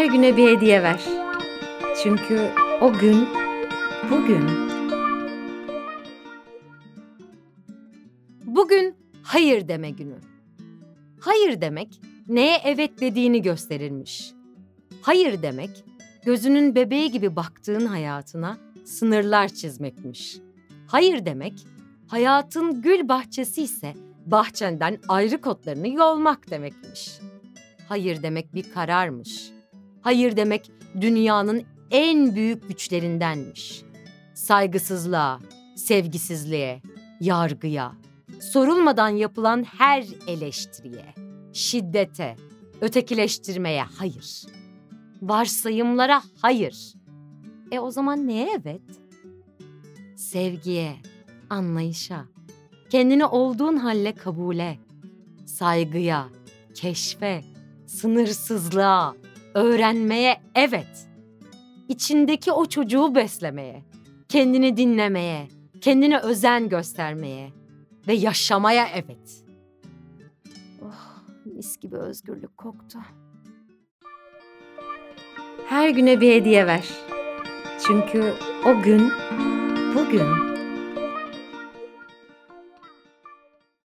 Her güne bir hediye ver. Çünkü o gün bugün. Bugün hayır deme günü. Hayır demek neye evet dediğini gösterirmiş. Hayır demek gözünün bebeği gibi baktığın hayatına sınırlar çizmekmiş. Hayır demek hayatın gül bahçesi ise bahçenden ayrı kotlarını yolmak demekmiş. Hayır demek bir kararmış. Hayır demek dünyanın en büyük güçlerindenmiş. Saygısızlığa, sevgisizliğe, yargıya, sorulmadan yapılan her eleştiriye, şiddete, ötekileştirmeye hayır. Varsayımlara hayır. E o zaman neye evet? Sevgiye, anlayışa, kendini olduğun halle kabule, saygıya, keşfe, sınırsızlığa, öğrenmeye evet. İçindeki o çocuğu beslemeye, kendini dinlemeye, kendine özen göstermeye ve yaşamaya evet. Oh, mis gibi özgürlük koktu. Her güne bir hediye ver. Çünkü o gün bugün.